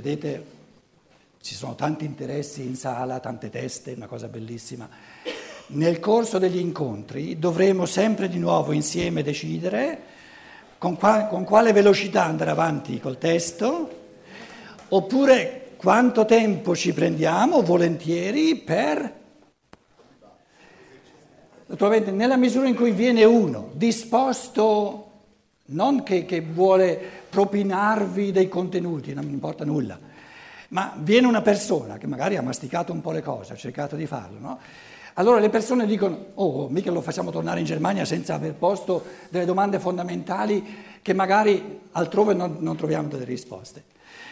vedete, ci sono tanti interessi in sala, tante teste, una cosa bellissima. Nel corso degli incontri dovremo sempre di nuovo insieme decidere con, qua, con quale velocità andare avanti col testo, oppure quanto tempo ci prendiamo volentieri per... Naturalmente nella misura in cui viene uno disposto, non che, che vuole propinarvi dei contenuti, non mi importa nulla, ma viene una persona che magari ha masticato un po' le cose, ha cercato di farlo, no? Allora le persone dicono, oh, mica lo facciamo tornare in Germania senza aver posto delle domande fondamentali che magari altrove non, non troviamo delle risposte.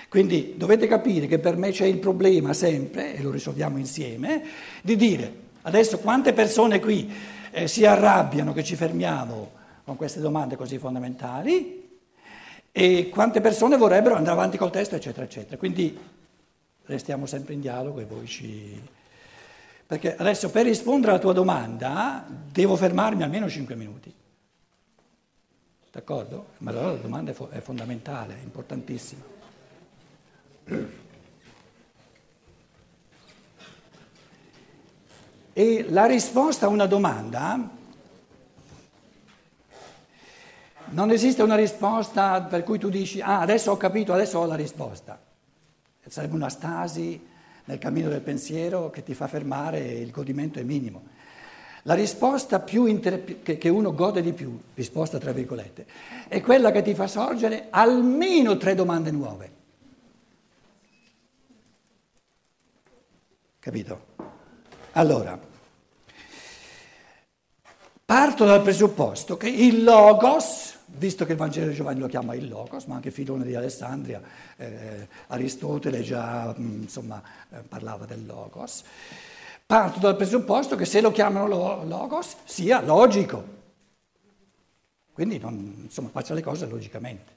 Quindi dovete capire che per me c'è il problema sempre, e lo risolviamo insieme, di dire adesso quante persone qui eh, si arrabbiano che ci fermiamo con queste domande così fondamentali e quante persone vorrebbero andare avanti col testo, eccetera, eccetera. Quindi restiamo sempre in dialogo e voi ci perché adesso per rispondere alla tua domanda devo fermarmi almeno 5 minuti. D'accordo? Ma allora la domanda è fondamentale, è importantissima. E la risposta a una domanda, non esiste una risposta per cui tu dici, ah adesso ho capito, adesso ho la risposta. Sarebbe una stasi nel cammino del pensiero che ti fa fermare il godimento è minimo. La risposta inter- che uno gode di più, risposta tra virgolette, è quella che ti fa sorgere almeno tre domande nuove. Capito? Allora, parto dal presupposto che il logos visto che il Vangelo di Giovanni lo chiama il Logos, ma anche Filone di Alessandria, eh, Aristotele già mm, insomma, eh, parlava del Logos, parto dal presupposto che se lo chiamano Logos sia logico. Quindi non, insomma, faccia le cose logicamente,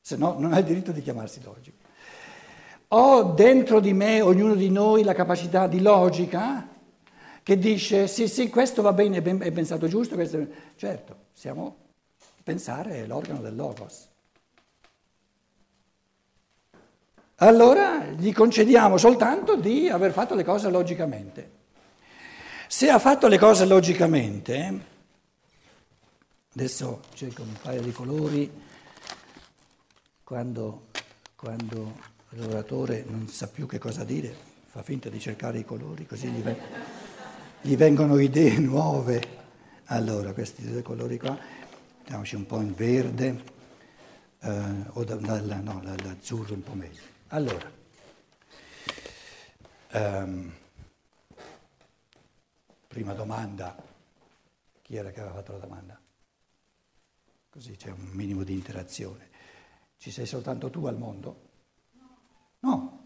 se no non ha il diritto di chiamarsi logico. Ho dentro di me, ognuno di noi, la capacità di logica che dice sì, sì, questo va bene, è pensato giusto, questo... certo, siamo Pensare è l'organo del logos. Allora gli concediamo soltanto di aver fatto le cose logicamente. Se ha fatto le cose logicamente, adesso cerco un paio di colori, quando, quando l'oratore non sa più che cosa dire, fa finta di cercare i colori, così gli, gli vengono idee nuove. Allora, questi due colori qua mettiamoci un po' in verde eh, o da, da, no, l'azzurro un po' meglio. Allora, ehm, prima domanda, chi era che aveva fatto la domanda? Così c'è un minimo di interazione. Ci sei soltanto tu al mondo? No.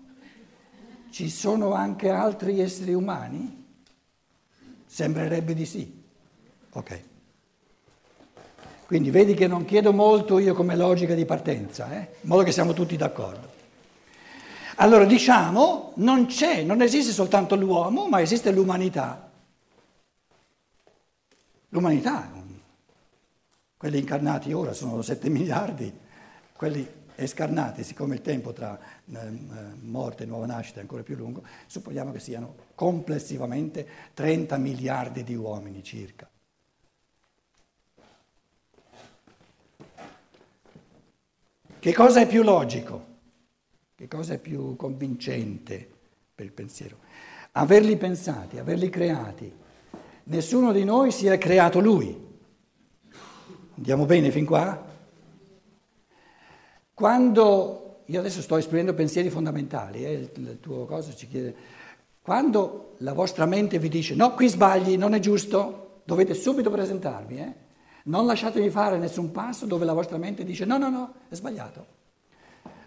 Ci sono anche altri esseri umani? Sembrerebbe di sì. Ok. Quindi vedi che non chiedo molto io come logica di partenza, eh? in modo che siamo tutti d'accordo. Allora diciamo, non c'è, non esiste soltanto l'uomo, ma esiste l'umanità. L'umanità, quelli incarnati ora sono 7 miliardi, quelli escarnati, siccome il tempo tra eh, morte e nuova nascita è ancora più lungo, supponiamo che siano complessivamente 30 miliardi di uomini circa. Che cosa è più logico? Che cosa è più convincente per il pensiero? Averli pensati, averli creati. Nessuno di noi si è creato lui. Andiamo bene fin qua? Quando, io adesso sto esprimendo pensieri fondamentali, eh, il, tuo cosa ci chiede, quando la vostra mente vi dice no, qui sbagli, non è giusto, dovete subito presentarvi, eh? Non lasciatevi fare nessun passo dove la vostra mente dice no, no, no, è sbagliato.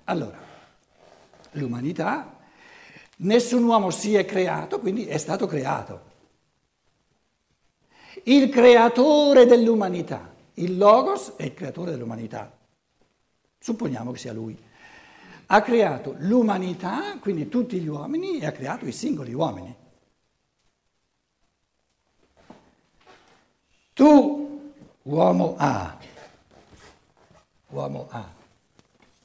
Allora, l'umanità, nessun uomo si è creato, quindi è stato creato. Il creatore dell'umanità, il Logos è il creatore dell'umanità. Supponiamo che sia lui. Ha creato l'umanità, quindi tutti gli uomini, e ha creato i singoli uomini. Tu Uomo A. Uomo A.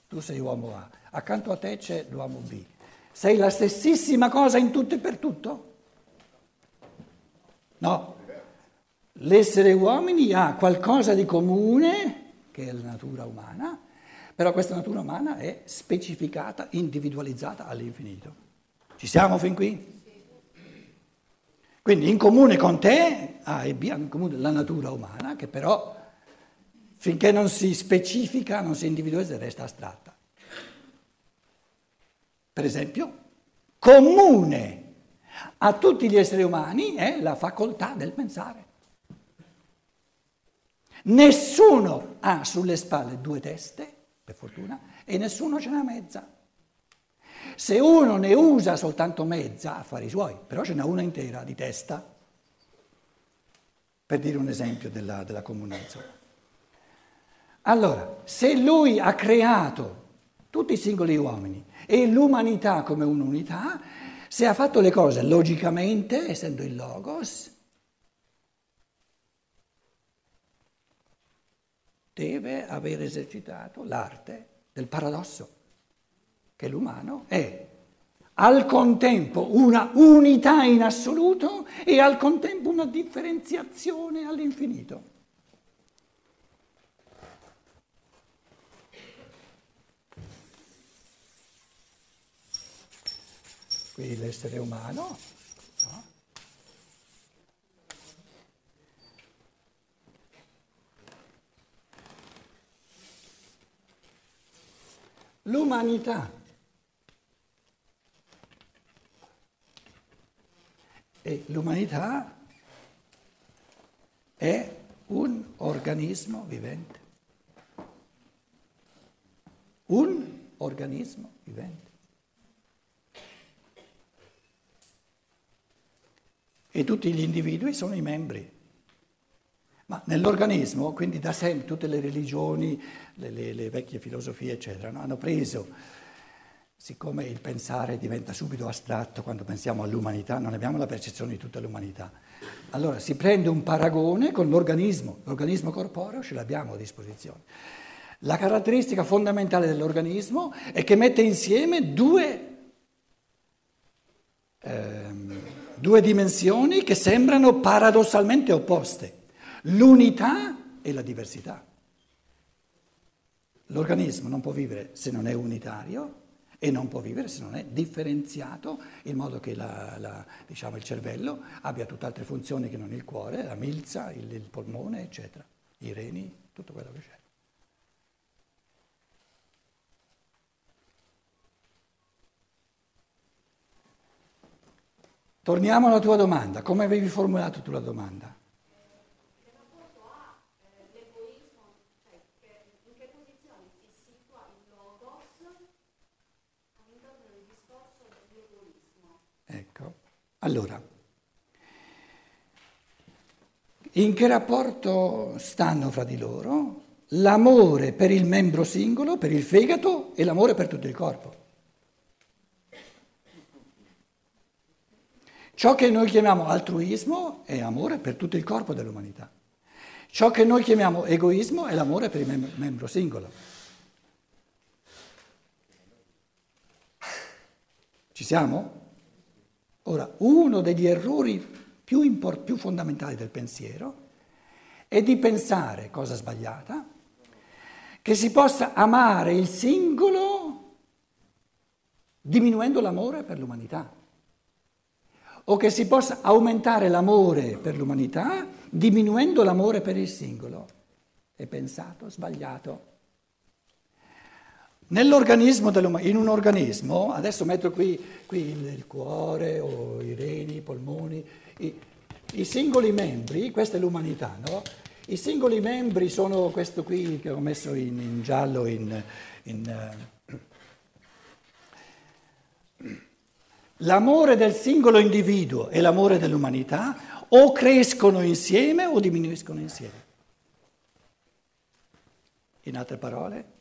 Tu sei uomo A. accanto a te c'è l'uomo B. Sei la stessissima cosa in tutto e per tutto? No. L'essere uomini ha qualcosa di comune, che è la natura umana, però questa natura umana è specificata, individualizzata all'infinito. Ci siamo fin qui? Quindi in comune con te A e B hanno in comune la natura umana, che però finché non si specifica, non si individualizza, resta astratta. Per esempio, comune a tutti gli esseri umani è la facoltà del pensare. Nessuno ha sulle spalle due teste, per fortuna, e nessuno ce n'ha mezza. Se uno ne usa soltanto mezza, affari suoi, però ce n'è una intera di testa, per dire un esempio della, della comunicazione. Allora, se lui ha creato tutti i singoli uomini e l'umanità come un'unità, se ha fatto le cose logicamente, essendo il logos, deve aver esercitato l'arte del paradosso che l'umano è al contempo una unità in assoluto e al contempo una differenziazione all'infinito. Qui l'essere umano. No? L'umanità. E l'umanità è un organismo vivente. Un organismo vivente. E tutti gli individui sono i membri. Ma nell'organismo, quindi da sempre, tutte le religioni, le, le, le vecchie filosofie, eccetera, no? hanno preso siccome il pensare diventa subito astratto quando pensiamo all'umanità, non abbiamo la percezione di tutta l'umanità. Allora si prende un paragone con l'organismo, l'organismo corporeo ce l'abbiamo a disposizione. La caratteristica fondamentale dell'organismo è che mette insieme due, ehm, due dimensioni che sembrano paradossalmente opposte, l'unità e la diversità. L'organismo non può vivere se non è unitario e non può vivere se non è differenziato in modo che la, la, diciamo, il cervello abbia tutt'altre funzioni che non il cuore, la milza, il, il polmone, eccetera, i reni, tutto quello che c'è. Torniamo alla tua domanda, come avevi formulato tu la domanda? Allora, in che rapporto stanno fra di loro l'amore per il membro singolo, per il fegato e l'amore per tutto il corpo? Ciò che noi chiamiamo altruismo è amore per tutto il corpo dell'umanità. Ciò che noi chiamiamo egoismo è l'amore per il mem- membro singolo. Ci siamo? Ora, uno degli errori più, import- più fondamentali del pensiero è di pensare, cosa sbagliata, che si possa amare il singolo diminuendo l'amore per l'umanità, o che si possa aumentare l'amore per l'umanità diminuendo l'amore per il singolo. È pensato, sbagliato. Nell'organismo dell'umanità, in un organismo, adesso metto qui, qui il, cuore o i reni, i polmoni, i, i singoli membri, questa è l'umanità, no? I singoli membri sono questo qui che ho messo in, in giallo in, in uh, l'amore del singolo individuo e l'amore dell'umanità o crescono insieme o diminuiscono insieme. In altre parole,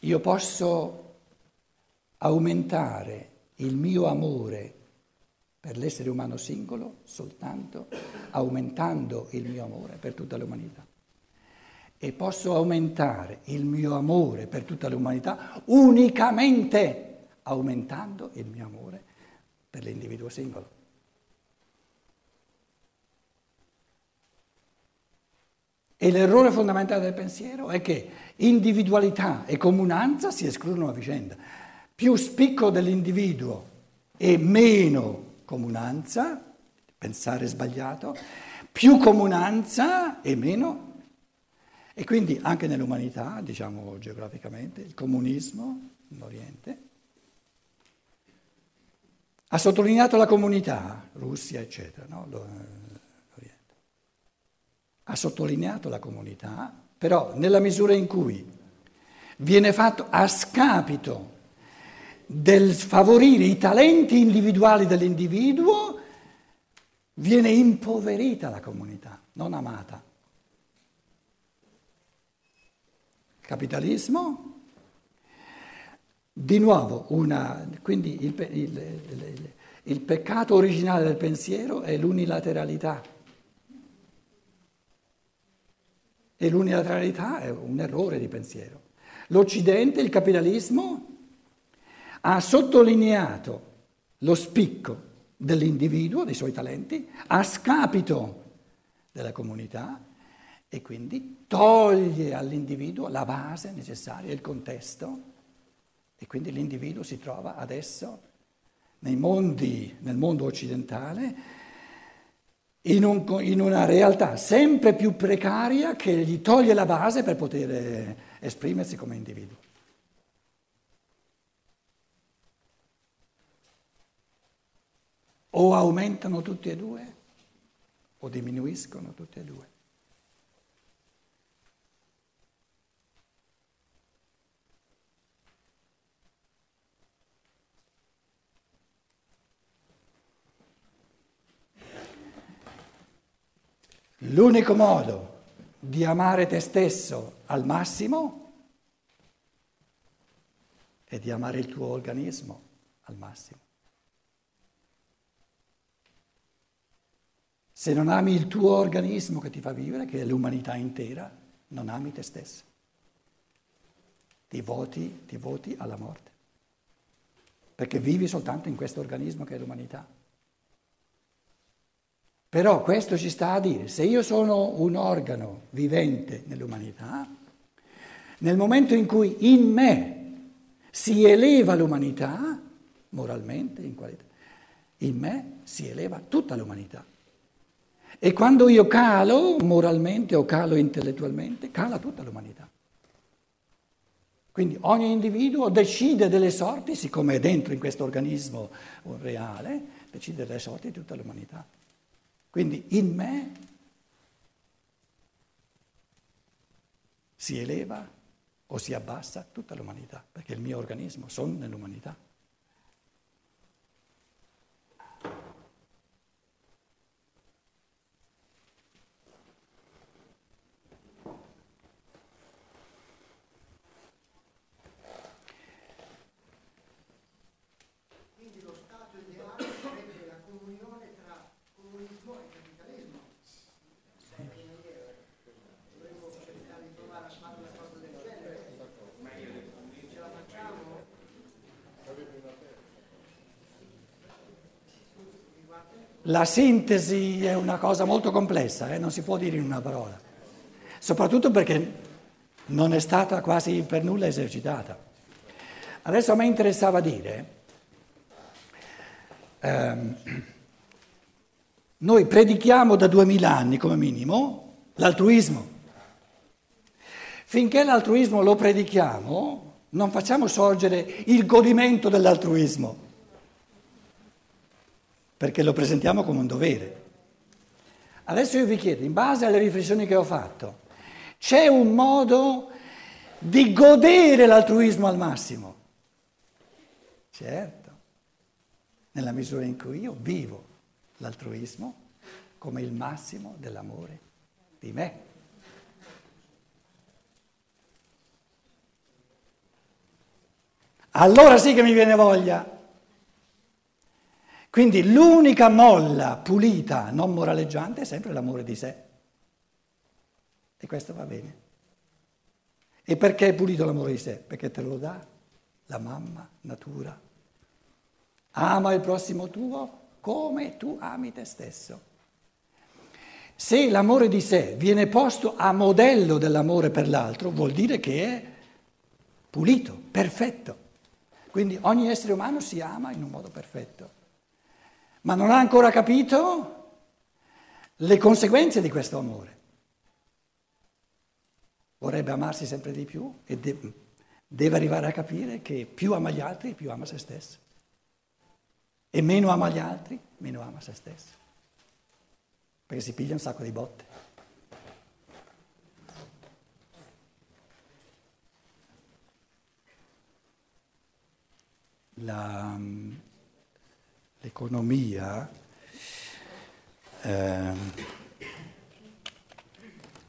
io posso aumentare il mio amore per l'essere umano singolo soltanto aumentando il mio amore per tutta l'umanità. e posso aumentare il mio amore per tutta l'umanità unicamente aumentando il mio amore per l'individuo singolo. E l'errore fondamentale del pensiero è che individualità e comunanza si escludono a vicenda. Più spicco dell'individuo e meno comunanza, pensare sbagliato, più comunanza e meno. E quindi anche nell'umanità, diciamo geograficamente, il comunismo in Oriente ha sottolineato la comunità, Russia, eccetera, no? Ha sottolineato la comunità, però nella misura in cui viene fatto a scapito del favorire i talenti individuali dell'individuo, viene impoverita la comunità, non amata. Capitalismo, di nuovo, una, quindi il, il, il, il peccato originale del pensiero è l'unilateralità. E l'unilateralità è un errore di pensiero. L'Occidente, il capitalismo, ha sottolineato lo spicco dell'individuo, dei suoi talenti, a scapito della comunità e quindi toglie all'individuo la base necessaria, il contesto e quindi l'individuo si trova adesso mondi, nel mondo occidentale in, un, in, una realtà sempre più precaria che gli toglie la base per poter esprimersi come individuo. O aumentano tutti e due o diminuiscono tutti e due. L'unico modo di amare te stesso al massimo è di amare il tuo organismo al massimo. Se non ami il tuo organismo che ti fa vivere, che è l'umanità intera, non ami te stesso. Ti voti, ti voti alla morte. Perché vivi soltanto in questo organismo che è l'umanità. Però questo ci sta a dire, se io sono un organo vivente nell'umanità, nel momento in cui in me si eleva l'umanità, moralmente, in qualità, in me si eleva tutta l'umanità. E quando io calo moralmente o calo intellettualmente, cala tutta l'umanità. Quindi ogni individuo decide delle sorti, siccome è dentro in questo organismo reale, decide delle sorti di tutta l'umanità. Quindi in me si eleva o si abbassa tutta l'umanità, perché il mio organismo sono nell'umanità. La sintesi è una cosa molto complessa, eh? non si può dire in una parola, soprattutto perché non è stata quasi per nulla esercitata. Adesso a me interessava dire, ehm, noi predichiamo da duemila anni come minimo l'altruismo. Finché l'altruismo lo predichiamo, non facciamo sorgere il godimento dell'altruismo perché lo presentiamo come un dovere. Adesso io vi chiedo, in base alle riflessioni che ho fatto, c'è un modo di godere l'altruismo al massimo? Certo, nella misura in cui io vivo l'altruismo come il massimo dell'amore di me. Allora sì che mi viene voglia quindi l'unica molla pulita, non moraleggiante, è sempre l'amore di sé. E questo va bene. E perché è pulito l'amore di sé? Perché te lo dà la mamma natura. Ama il prossimo tuo come tu ami te stesso. Se l'amore di sé viene posto a modello dell'amore per l'altro, vuol dire che è pulito, perfetto. Quindi ogni essere umano si ama in un modo perfetto. Ma non ha ancora capito le conseguenze di questo amore. Vorrebbe amarsi sempre di più e de- deve arrivare a capire che più ama gli altri, più ama se stesso. E meno ama gli altri, meno ama se stesso. Perché si piglia un sacco di botte. La, l'economia eh,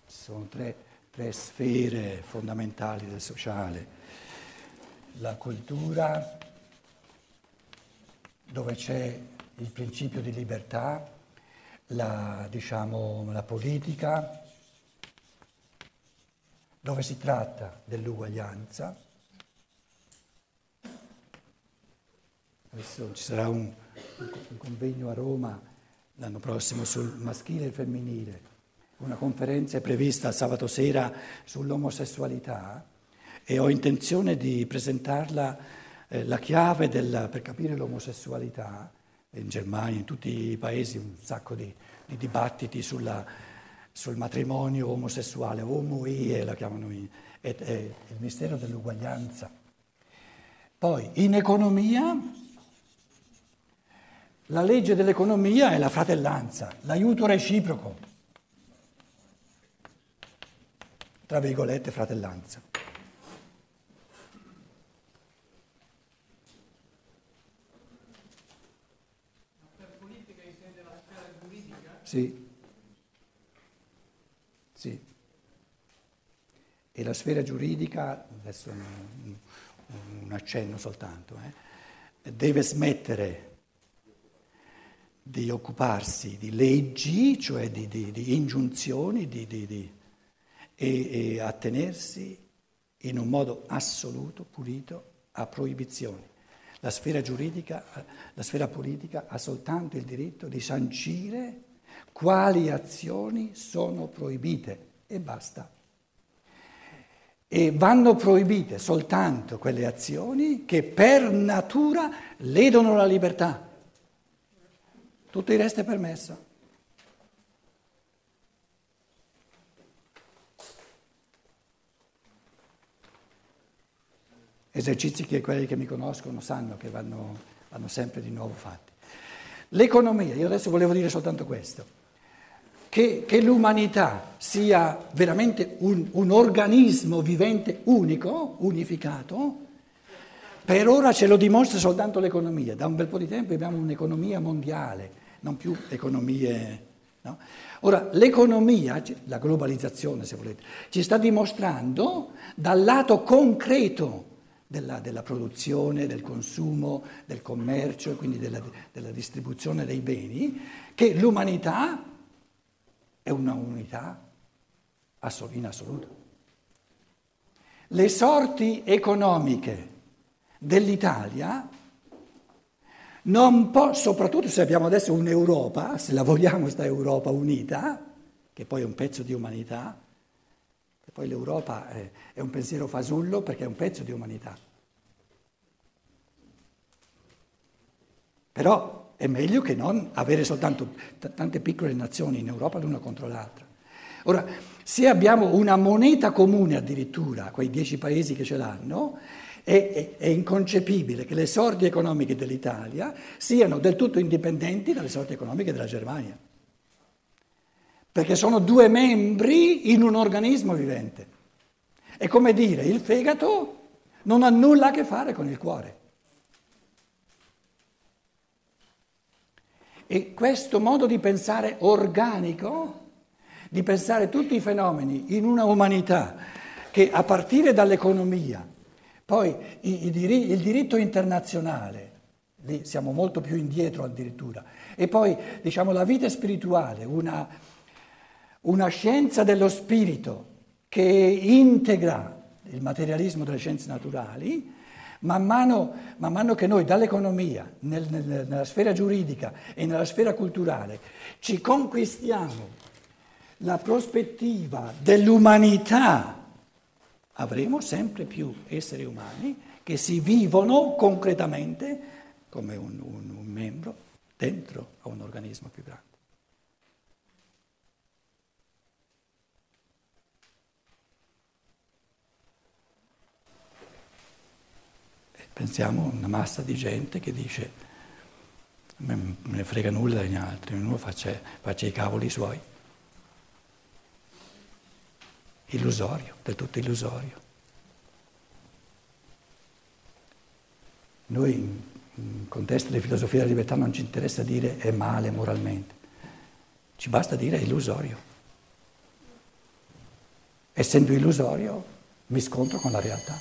sono tre, tre sfere fondamentali del sociale. La cultura, dove c'è il principio di libertà, la, diciamo, la politica, dove si tratta dell'uguaglianza. Adesso ci sarà un, un convegno a Roma l'anno prossimo sul maschile e il femminile. Una conferenza è prevista sabato sera sull'omosessualità e ho intenzione di presentarla, eh, la chiave della, per capire l'omosessualità. In Germania, in tutti i paesi, un sacco di, di dibattiti sulla, sul matrimonio omosessuale, omo-ie la chiamano, è, è il mistero dell'uguaglianza. Poi in economia la legge dell'economia è la fratellanza, l'aiuto reciproco. Tra virgolette, fratellanza. Sì. Sì. E la sfera giuridica, adesso un, un accenno soltanto, eh, deve smettere di occuparsi di leggi, cioè di, di, di ingiunzioni, di, e, e attenersi in un modo assoluto, pulito, a proibizioni. La sfera giuridica, la sfera politica ha soltanto il diritto di sancire quali azioni sono proibite e basta. E vanno proibite soltanto quelle azioni che per natura ledono la libertà. Tutto il resto è permesso. Esercizi che quelli che mi conoscono sanno che vanno, vanno sempre di nuovo fatti. L'economia, io adesso volevo dire soltanto questo, che, che l'umanità sia veramente un, un organismo vivente unico, unificato, per ora ce lo dimostra soltanto l'economia. Da un bel po' di tempo abbiamo un'economia mondiale non più economie. No? Ora, l'economia, la globalizzazione se volete, ci sta dimostrando dal lato concreto della, della produzione, del consumo, del commercio e quindi della, della distribuzione dei beni, che l'umanità è una unità in assoluto. Le sorti economiche dell'Italia può, soprattutto se abbiamo adesso un'Europa, se la vogliamo questa Europa unita, che poi è un pezzo di umanità, e poi l'Europa è, è un pensiero fasullo perché è un pezzo di umanità. Però è meglio che non avere soltanto t- tante piccole nazioni in Europa l'una contro l'altra. Ora, se abbiamo una moneta comune addirittura, quei dieci paesi che ce l'hanno, è, è, inconcepibile che le sorti economiche dell'Italia siano del tutto indipendenti dalle sorti economiche della Germania, perché sono due membri in un organismo vivente. È come dire il fegato non ha nulla a che fare con il cuore. E questo modo di pensare organico, di pensare tutti i fenomeni in una umanità che a partire dall'economia poi il diritto internazionale, lì siamo molto più indietro addirittura, e poi diciamo la vita spirituale, una, una scienza dello spirito che integra il materialismo delle scienze naturali, man mano, man mano che noi dall'economia, nel, nel, nella sfera giuridica e nella sfera culturale ci conquistiamo la prospettiva dell'umanità, avremo sempre più esseri umani che si vivono concretamente come un, un, un membro dentro a un organismo più grande. Pensiamo a una massa di gente che dice me ne frega nulla degli altri, ognuno faccia, faccia i cavoli suoi. Illusorio, del tutto illusorio. Noi in contesto di filosofia della libertà non ci interessa dire è male moralmente, ci basta dire è illusorio. Essendo illusorio mi scontro con la realtà.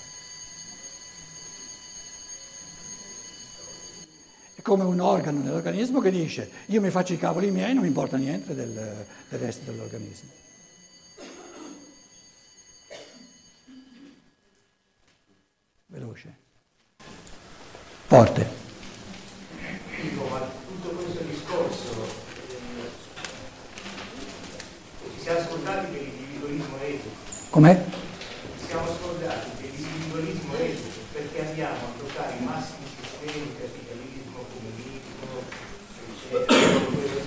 È come un organo nell'organismo che dice io mi faccio i cavoli miei, non mi importa niente del, del resto dell'organismo. Veloce. Forte. Dico, ma tutto questo discorso eh, ci siamo scordati che l'individualismo è etico. Com'è? Ci siamo scordati che l'individualismo è etico perché andiamo a toccare i massimi sistemi, capitalismo, comunismo, eccetera,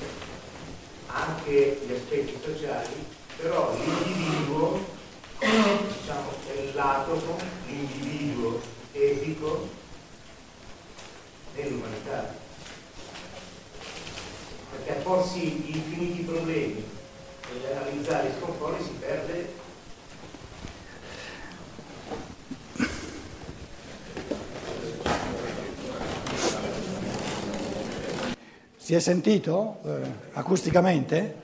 anche gli aspetti sociali, però l'individuo, diciamo, è l'atomo, l'individuo etico dell'umanità. Perché a porsi infiniti problemi e analizzare i sconforti si perde Si è sentito eh, acusticamente?